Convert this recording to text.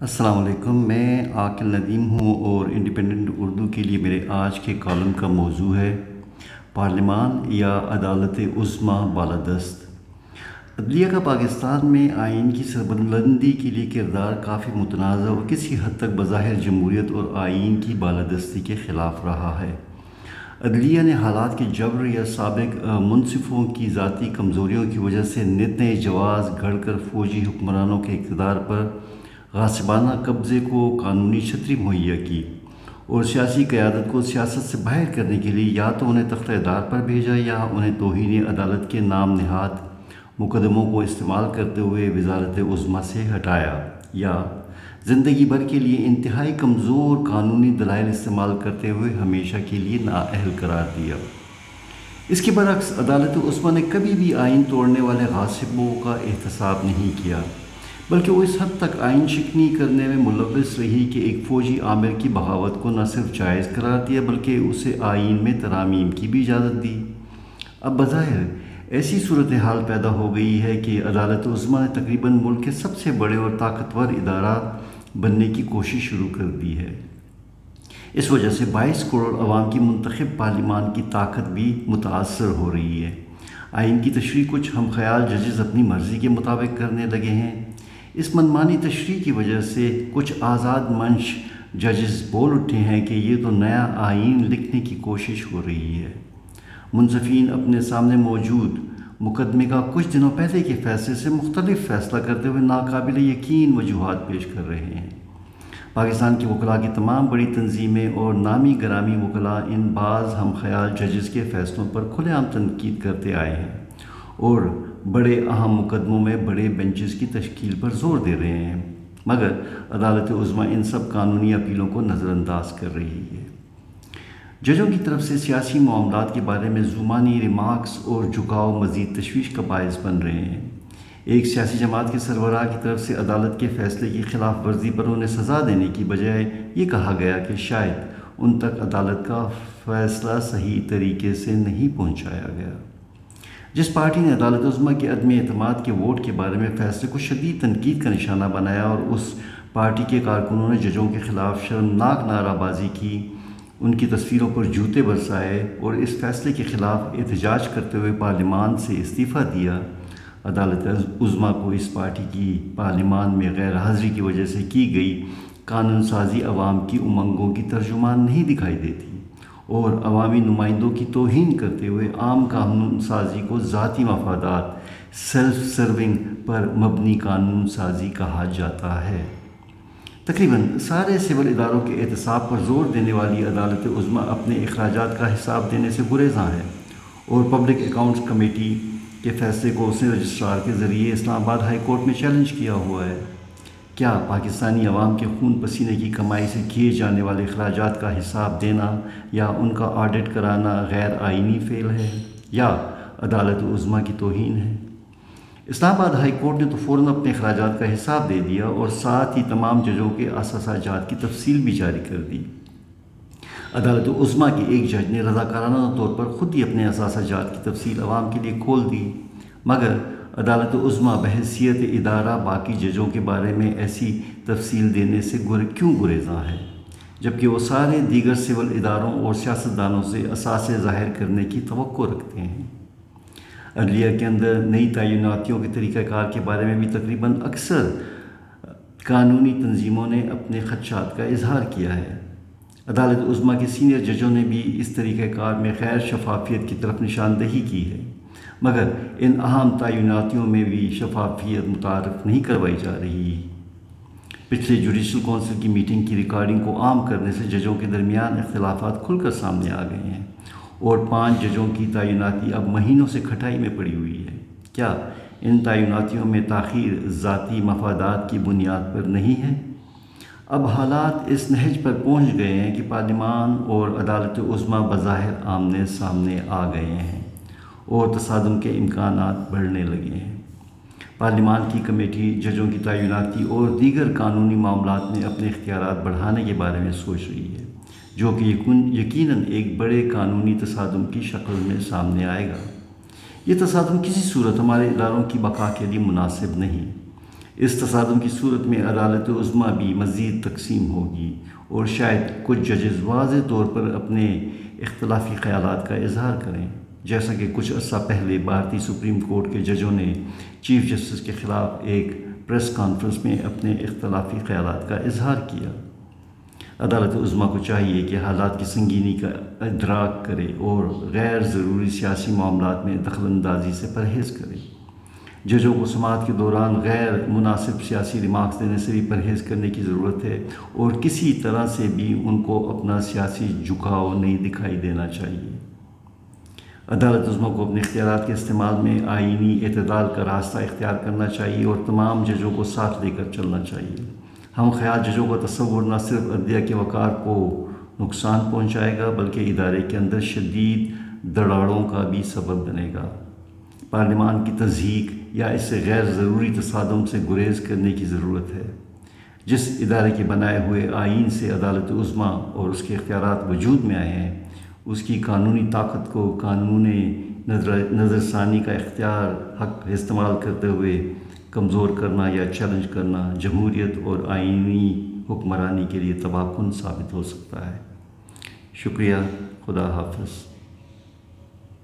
السلام علیکم، میں عاقل ندیم ہوں اور انڈیپینڈنٹ اردو کے لیے میرے آج کے کالم کا موضوع ہے، پارلیمان یا عدالت عظما بالادست۔ عدلیہ کا پاکستان میں آئین کی سربلندی کے لیے کردار کافی متنازع اور کسی حد تک بظاہر جمہوریت اور آئین کی بالادستی کے خلاف رہا ہے۔ عدلیہ نے حالات کے جبر یا سابق منصفوں کی ذاتی کمزوریوں کی وجہ سے نت نئے جواز گھڑ کر فوجی حکمرانوں کے اقتدار پر غاسبانہ قبضے کو قانونی چھتری مہیا کی اور سیاسی قیادت کو سیاست سے باہر کرنے کے لیے یا تو انہیں تختہ دار پر بھیجا یا انہیں توہین عدالت کے نام نہاد مقدموں کو استعمال کرتے ہوئے وزارت عظما سے ہٹایا یا زندگی بھر کے لیے انتہائی کمزور قانونی دلائل استعمال کرتے ہوئے ہمیشہ کے لیے نااہل قرار دیا۔ اس کے برعکس عدالت عثمہ نے کبھی بھی آئین توڑنے والے غاصبوں کا احتساب نہیں کیا۔ بلکہ وہ اس حد تک آئین شکنی کرنے میں ملوث رہی کہ ایک فوجی عامر کی بغاوت کو نہ صرف جائز قرار دیا بلکہ اسے آئین میں ترامیم کی بھی اجازت دی۔ اب بظاہر ایسی صورتحال پیدا ہو گئی ہے کہ عدالت عظمہ نے تقریباً ملک کے سب سے بڑے اور طاقتور ادارات بننے کی کوشش شروع کر دی ہے۔ اس وجہ سے بائیس کروڑ عوام کی منتخب پارلیمان کی طاقت بھی متاثر ہو رہی ہے۔ آئین کی تشریح کچھ ہم خیال ججز اپنی مرضی کے مطابق کرنے لگے ہیں۔ اس منمانی تشریح کی وجہ سے کچھ آزاد منش ججز بول اٹھے ہیں کہ یہ تو نیا آئین لکھنے کی کوشش ہو رہی ہے۔ منصفین اپنے سامنے موجود مقدمے کا کچھ دنوں پہلے کے فیصلے سے مختلف فیصلہ کرتے ہوئے ناقابل یقین وجوہات پیش کر رہے ہیں۔ پاکستان کی وکلاء کی تمام بڑی تنظیمیں اور نامی گرامی وکلاء ان بعض ہم خیال ججز کے فیصلوں پر کھلے عام تنقید کرتے آئے ہیں۔ اور بڑے اہم مقدموں میں بڑے بینچز کی تشکیل پر زور دے رہے ہیں۔ مگر عدالت عظمہ ان سب قانونی اپیلوں کو نظر انداز کر رہی ہے۔ ججوں کی طرف سے سیاسی معاملات کے بارے میں زمانی ریمارکس اور جھکاؤ مزید تشویش کا باعث بن رہے ہیں۔ ایک سیاسی جماعت کے سربراہ کی طرف سے عدالت کے فیصلے کی خلاف ورزی پر انہیں سزا دینے کی بجائے یہ کہا گیا کہ شاید ان تک عدالت کا فیصلہ صحیح طریقے سے نہیں پہنچایا گیا۔ جس پارٹی نے عدالت عظمہ کے عدم اعتماد کے ووٹ کے بارے میں فیصلے کو شدید تنقید کا نشانہ بنایا اور اس پارٹی کے کارکنوں نے ججوں کے خلاف شرمناک نعرہ بازی کی۔ ان کی تصویروں پر جوتے برسائے اور اس فیصلے کے خلاف احتجاج کرتے ہوئے پارلیمان سے استعفیٰ دیا۔ عدالت عظمہ کو اس پارٹی کی پارلیمان میں غیر حاضری کی وجہ سے کی گئی قانون سازی عوام کی امنگوں کی ترجمان نہیں دکھائی دیتی۔ اور عوامی نمائندوں کی توہین کرتے ہوئے عام قانون سازی کو ذاتی مفادات سیلف سرونگ پر مبنی قانون سازی کہا جاتا ہے۔ تقریباً سارے سول اداروں کے احتساب پر زور دینے والی عدالت عظمہ اپنے اخراجات کا حساب دینے سے گریزاں ہے اور پبلک اکاؤنٹس کمیٹی کے فیصلے کو اس نے رجسٹرار کے ذریعے اسلام آباد ہائی کورٹ میں چیلنج کیا ہوا ہے۔ کیا پاکستانی عوام کے خون پسینے کی کمائی سے کیے جانے والے اخراجات کا حساب دینا یا ان کا آڈٹ کرانا غیر آئینی فعل ہے یا عدالت عظمہ کی توہین ہے؟ اسلام آباد ہائی کورٹ نے تو فوراً اپنے اخراجات کا حساب دے دیا اور ساتھ ہی تمام ججوں کے اثاثہ جات کی تفصیل بھی جاری کر دی۔ عدالت عظمہ کے ایک جج نے رضاکارانہ طور پر خود ہی اپنے اثاثہ جات کی تفصیل عوام کے لیے کھول دی، مگر عدالت عظمہ بحثیت ادارہ باقی ججوں کے بارے میں ایسی تفصیل دینے سے گر کیوں گریزاں ہے جبکہ وہ سارے دیگر سول اداروں اور سیاستدانوں سے اثاثے ظاہر کرنے کی توقع رکھتے ہیں۔ عدلیہ کے اندر نئی تعیناتیوں کے طریقہ کار کے بارے میں بھی تقریباً اکثر قانونی تنظیموں نے اپنے خدشات کا اظہار کیا ہے۔ عدالت عظمہ کے سینئر ججوں نے بھی اس طریقہ کار میں خیر شفافیت کی طرف نشاندہی کی ہے۔ مگر ان اہم تعیناتیوں میں بھی شفافیت متعارف نہیں کروائی جا رہی۔ پچھلے جوڈیشل کونسل کی میٹنگ کی ریکارڈنگ کو عام کرنے سے ججوں کے درمیان اختلافات کھل کر سامنے آ گئے ہیں اور پانچ ججوں کی تعیناتی اب مہینوں سے کھٹائی میں پڑی ہوئی ہے۔ کیا ان تعیناتیوں میں تاخیر ذاتی مفادات کی بنیاد پر نہیں ہے؟ اب حالات اس نہج پر پہنچ گئے ہیں کہ پارلیمان اور عدالت عظمہ بظاہر آمنے سامنے آ گئے ہیں۔ اور تصادم کے امکانات بڑھنے لگے ہیں۔ پارلیمان کی کمیٹی ججوں کی تعیناتی اور دیگر قانونی معاملات میں اپنے اختیارات بڑھانے کے بارے میں سوچ رہی ہے، جو کہ یقیناً ایک بڑے قانونی تصادم کی شکل میں سامنے آئے گا۔ یہ تصادم کسی صورت ہمارے اداروں کی بقا کے لیے مناسب نہیں۔ اس تصادم کی صورت میں عدالت عظمہ بھی مزید تقسیم ہوگی اور شاید کچھ ججز واضح طور پر اپنے اختلافی خیالات کا اظہار کریں۔ جیسا کہ کچھ عرصہ پہلے بھارتی سپریم کورٹ کے ججوں نے چیف جسٹس کے خلاف ایک پریس کانفرنس میں اپنے اختلافی خیالات کا اظہار کیا۔ عدالت عظمہ کو چاہیے کہ حالات کی سنگینی کا ادراک کرے اور غیر ضروری سیاسی معاملات میں دخل اندازی سے پرہیز کرے۔ ججوں کو سماعت کے دوران غیر مناسب سیاسی ریمارکس دینے سے بھی پرہیز کرنے کی ضرورت ہے اور کسی طرح سے بھی ان کو اپنا سیاسی جھکاؤ نہیں دکھائی دینا چاہیے۔ عدالت عظمہ کو اپنے اختیارات کے استعمال میں آئینی اعتدال کا راستہ اختیار کرنا چاہیے اور تمام ججوں کو ساتھ لے کر چلنا چاہیے ہم خیال ججوں کا تصور نہ صرف عدلیہ کے وقار کو نقصان پہنچائے گا بلکہ ادارے کے اندر شدید دڑاڑوں کا بھی سبب بنے گا پارلیمان کی تزہیق یا اس سے غیر ضروری تصادم سے گریز کرنے کی ضرورت ہے جس ادارے کے بنائے ہوئے آئین سے عدالت عظمہ اور اس کے اختیارات وجود میں آئے ہیں اس کی قانونی طاقت کو قانون نظر ثانی کا اختیار حق استعمال کرتے ہوئے کمزور کرنا یا چیلنج کرنا جمہوریت اور آئینی حکمرانی کے لیے تباہ کن ثابت ہو سکتا ہے۔ شکریہ، خدا حافظ۔